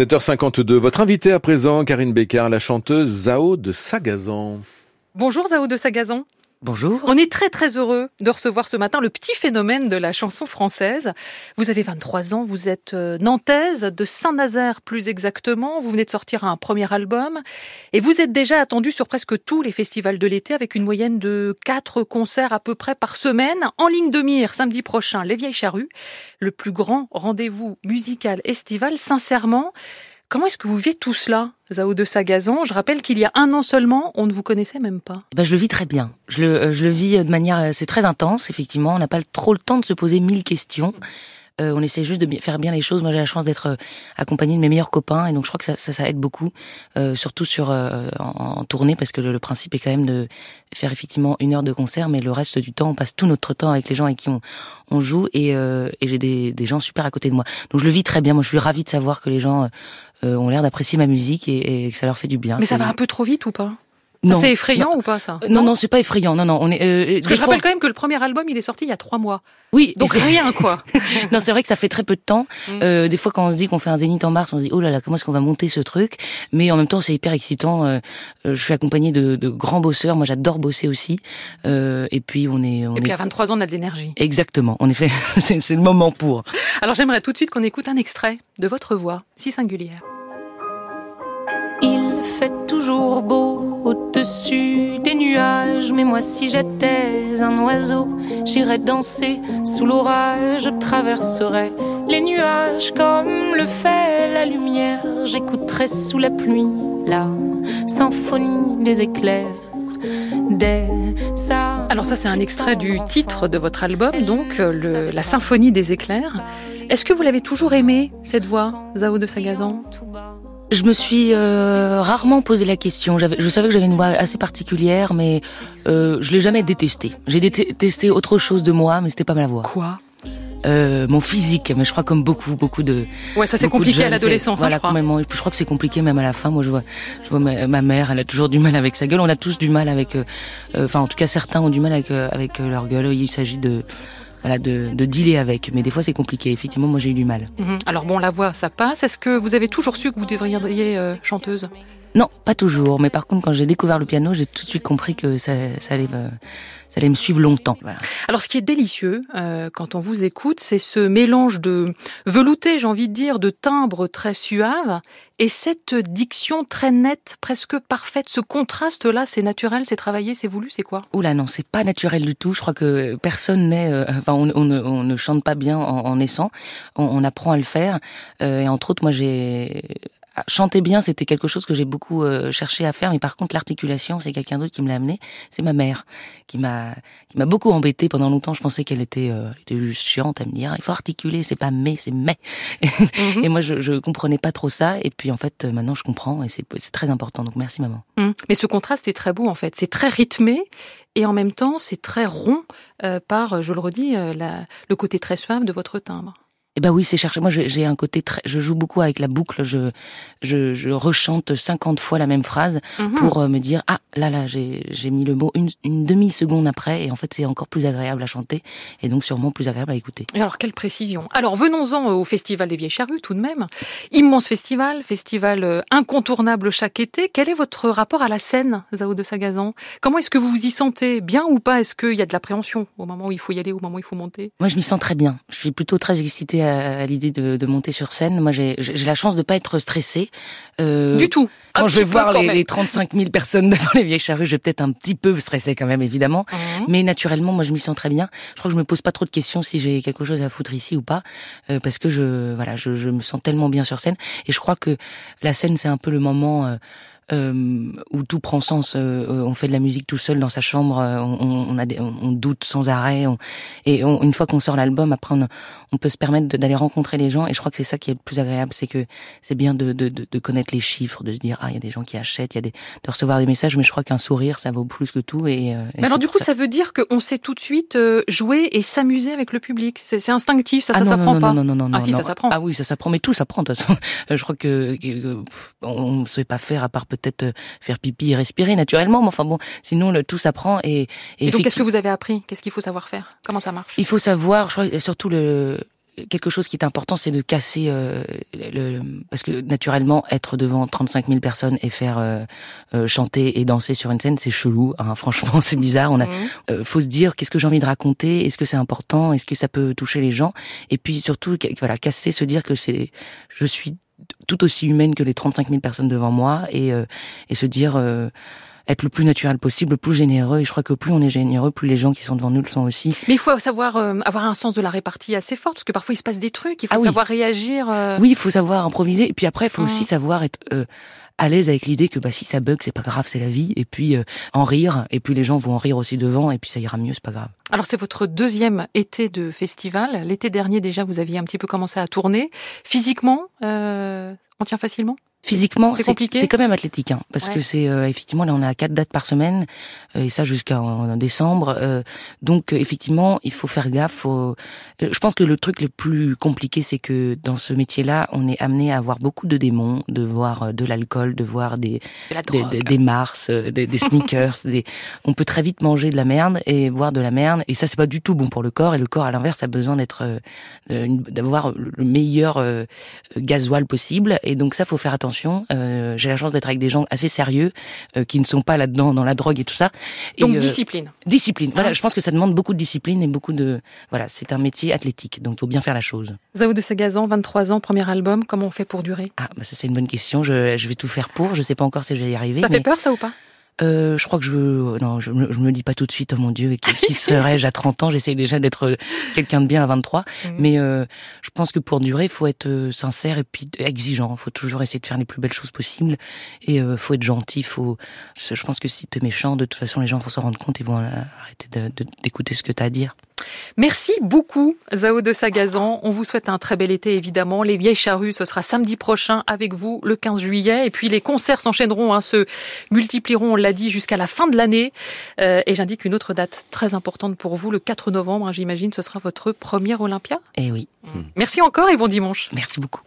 7h52, votre invité à présent, Karine Bécard, la chanteuse Zao de Sagazan. Bonjour Zao de Sagazan. Bonjour. On est très très heureux de recevoir ce matin le petit phénomène de la chanson française. Vous avez 23 ans, vous êtes euh, nantaise, de Saint-Nazaire plus exactement. Vous venez de sortir un premier album et vous êtes déjà attendu sur presque tous les festivals de l'été avec une moyenne de 4 concerts à peu près par semaine. En ligne de mire, samedi prochain, Les Vieilles Charrues, le plus grand rendez-vous musical estival. Sincèrement, Comment est-ce que vous vivez tout cela, Zao de Sagazon? Je rappelle qu'il y a un an seulement, on ne vous connaissait même pas. Eh ben, je le vis très bien. Je le, euh, je le vis de manière, euh, c'est très intense, effectivement. On n'a pas trop le temps de se poser mille questions. Euh, on essaie juste de faire bien les choses. Moi, j'ai la chance d'être euh, accompagnée de mes meilleurs copains, et donc je crois que ça, ça, ça aide beaucoup, euh, surtout sur en, en, tournée, parce que le, le, principe est quand même de faire effectivement une heure de concert, mais le reste du temps, on passe tout notre temps avec les gens avec qui on, on joue, et, et j'ai des, des, gens super à côté de moi. Donc je le vis très bien. Moi, je suis ravie de savoir que les gens ont l'air d'apprécier ma musique et, et, que ça leur fait du bien. Mais ça va un peu trop vite ou pas? C'est effrayant ou pas ça Non, non, c'est pas effrayant. Non, non, on est. Euh, Parce que je rappelle quand même que le premier album, il est sorti il y a trois mois. Oui. Donc rien, quoi. non, c'est vrai que ça fait très peu de temps. Mm. Euh, des fois, quand on se dit qu'on fait un zénith en mars, on se dit oh là là, comment est-ce qu'on va monter ce truc? Mais en même temps, c'est hyper excitant. Euh, je suis accompagnée de, de, grands bosseurs. Moi, j'adore bosser aussi. Euh, et puis, on est. On et puis, à 23 ans, on a de l'énergie. Exactement. En effet, c'est le moment pour. Alors, j'aimerais tout de suite qu'on écoute un extrait de votre voix si singulière. Il fait toujours beau au-dessus des nuages, mais moi si j'étais un oiseau, j'irais danser sous l'orage, je traverserais les nuages comme le fait la lumière, j'écouterais sous la pluie la symphonie des éclairs. Alors ça c'est un extrait du titre de votre album, donc le, la symphonie des éclairs. Est-ce que vous l'avez toujours aimé cette voix, Zao de Sagazan? Je me suis euh, rarement posé la question. Je savais que j'avais une voix assez particulière, mais euh, je l'ai jamais détestée. J'ai détesté autre chose de moi, mais c'était pas ma voix. Quoi? Euh, mon physique, mais je crois comme beaucoup, beaucoup de. Ouais, ça c'est compliqué à l'adolescence, voilà, hein, je crois. Complètement. je crois que c'est compliqué même à la fin. Moi, je vois, je vois ma, mère, elle a toujours du mal avec sa gueule. On a tous du mal avec, euh, euh, enfin, en tout cas, certains ont du mal avec avec leur gueule. Il s'agit de voilà, de, de dealer avec. Mais des fois, c'est compliqué. Effectivement, moi, j'ai eu du mal. Mhm. Alors bon, la voix, ça passe. Est-ce que vous avez toujours su que vous devriez euh, chanteuse? Non, pas toujours. Mais par contre, quand j'ai découvert le piano, j'ai tout de suite compris que ça, ça allait... Ça allait me suivre longtemps. Voilà. Alors, ce qui est délicieux euh, quand on vous écoute, c'est ce mélange de velouté, j'ai envie de dire, de timbre très suave et cette diction très nette, presque parfaite. Ce contraste-là, c'est naturel, c'est travaillé, c'est voulu, c'est quoi? Oula, non, c'est pas naturel du tout. Je crois que personne n'est. Euh, enfin, on, on, on, ne chante pas bien en, en naissant. On, on, apprend à le faire. Euh, et entre autres, moi, j'ai chanter bien, c'était quelque chose que j'ai beaucoup euh, cherché à faire, mais par contre l'articulation, c'est quelqu'un d'autre qui me l'a amené. C'est ma mère qui m'a qui m'a beaucoup embêté pendant longtemps. Je pensais qu'elle était, euh, était juste chiante à me dire il faut articuler, c'est pas mais, c'est mais. Mhm. et moi je, je comprenais pas trop ça. Et puis en fait euh, maintenant je comprends et c'est c'est très important. Donc merci maman. Mhm. Mais ce contraste est très beau en fait. C'est très rythmé et en même temps c'est très rond par, je le redis, la, le côté très suave de votre timbre. Eh ben oui, c'est chercher. Moi, j'ai un côté très. Je joue beaucoup avec la boucle. Je je, je rechante 50 fois la même phrase mhm. pour euh, me dire ah là là j'ai j'ai mis le mot une, une demi seconde après et en fait c'est encore plus agréable à chanter et donc sûrement plus agréable à écouter. Alors quelle précision. Alors venons-en au festival des Vieilles Charrues tout de même. Immense festival, festival euh, incontournable chaque été. Quel est votre rapport à la scène, Zao de Sagazan? Comment est-ce que vous vous y sentez? Bien ou pas? Est-ce qu'il y a de l'appréhension au moment où il faut y aller, au moment où il faut monter? Moi, je m'y sens très bien. Je suis plutôt très excitée à, l'idée de, de, monter sur scène. Moi, j'ai la chance de pas être stressée. Euh, du tout. Quand je vais voir les, les, 35 000 personnes devant les vieilles charrues, je vais peut-être un petit peu stresser quand même, évidemment. Mhm. Mais naturellement, moi, je m'y sens très bien. Je crois que je me pose pas trop de questions si j'ai quelque chose à foutre ici ou pas, euh, parce que je, voilà, je, je, me sens tellement bien sur scène. Et je crois que la scène, c'est un peu le moment. Euh, euh, où tout prend sens. Euh, on fait de la musique tout seul dans sa chambre, euh, on, on, a des, on, doute sans arrêt, et une fois qu'on sort l'album, après on, peut se permettre d'aller rencontrer les gens. Et je crois que c'est ça qui est le plus agréable, c'est que c'est bien de, de, de, connaître les chiffres, de se dire ah il y a des gens qui achètent, il y a des de recevoir des messages, mais je crois qu'un sourire ça vaut plus que tout. Et, mais alors du coup ça. veut dire qu'on sait tout de suite jouer et s'amuser avec le public. C'est instinctif, ça, ah ça s'apprend pas. Non non non non. Ah si ça s'apprend. Ah oui ça s'apprend, mais tout s'apprend de toute façon. je crois que, on ne sait pas faire à part peut peut-être euh, faire pipi et respirer naturellement. Mais enfin bon, sinon le, tout s'apprend. Et, et, donc qu'est-ce que vous avez appris? Qu'est-ce qu'il faut savoir faire? Comment ça marche? Il faut savoir, je crois, surtout le quelque chose qui est important, c'est de casser euh, le, parce que naturellement, être devant 35 000 personnes et faire euh, euh, chanter et danser sur une scène, c'est chelou. Hein, franchement, c'est bizarre. On a, mmh. faut se dire, qu'est-ce que j'ai envie de raconter? Est-ce que c'est important? Est-ce que ça peut toucher les gens? Et puis surtout, voilà, casser, se dire que c'est, je suis tout aussi humaine que les 35 000 personnes devant moi et, et se dire être le plus naturel possible, le plus généreux. Et je crois que plus on est généreux, plus les gens qui sont devant nous le sont aussi. Mais il faut savoir euh, avoir un sens de la répartie assez fort, parce que parfois il se passe des trucs, il faut ah savoir réagir. Euh. Oui, il faut savoir improviser. Et puis après, il faut aussi mmh. savoir être euh, à l'aise avec l'idée que bah si ça bug, c'est pas grave, c'est la vie. Et puis en rire. Et puis les gens vont en rire aussi devant. Et puis ça ira mieux, c'est pas grave. Alors c'est votre deuxième été de festival. L'été dernier déjà, vous aviez un petit peu commencé à tourner. Physiquement, on tient facilement? Physiquement, c'est compliqué. C'est quand même athlétique, hein, parce que c'est euh, effectivement là on a quatre dates par semaine euh, et ça jusqu'en décembre. Euh, donc effectivement, il faut faire gaffe. Faut... je pense que le truc le plus compliqué, c'est que dans ce métier-là, on est amené à avoir beaucoup de démons, de voir de l'alcool, de voir des des, des, Mars, des, des sneakers. des... On peut très vite manger de la merde et boire de la merde, et ça c'est pas du tout bon pour le corps. Et le corps, à l'inverse, a besoin d'être d'avoir le meilleur gasoil possible. Et donc ça, faut faire attention euh, j'ai la chance d'être avec des gens assez sérieux euh, qui ne sont pas là-dedans dans la drogue et tout ça. donc euh, discipline. Discipline. Voilà, hein je pense que ça demande beaucoup de discipline et beaucoup de voilà, c'est un métier athlétique, donc il faut bien faire la chose. Zao de Sagazan, 23 ans, premier album. Comment on fait pour durer? Ah, bah ça c'est une bonne question. Je, je vais tout faire pour. Je sais pas encore si je vais y arriver. Ça fait peur ça ou pas? Euh, je crois que je non, je, je me dis pas tout de suite, oh mon Dieu, qui, qui serais-je à 30 ans? J'essaye déjà d'être quelqu'un de bien à 23, mhm. mais euh, je pense que pour durer, il faut être euh, sincère et puis exigeant. Il faut toujours essayer de faire les plus belles choses possibles et il faut être gentil. Faut, je pense que si tu es méchant, de toute façon, les gens vont s'en rendre compte et vont arrêter d'écouter ce que tu as à dire. Merci beaucoup, Zao de Sagazan. On vous souhaite un très bel été, évidemment. Les Vieilles Charrues, ce sera samedi prochain avec vous, le 15 juillet. Et puis les concerts s'enchaîneront, hein, se multiplieront, on l'a dit, jusqu'à la fin de l'année. Euh, et j'indique une autre date très importante pour vous, le 4 novembre, hein, j'imagine, ce sera votre premier Olympia. Eh oui. Merci encore et bon dimanche. Merci beaucoup.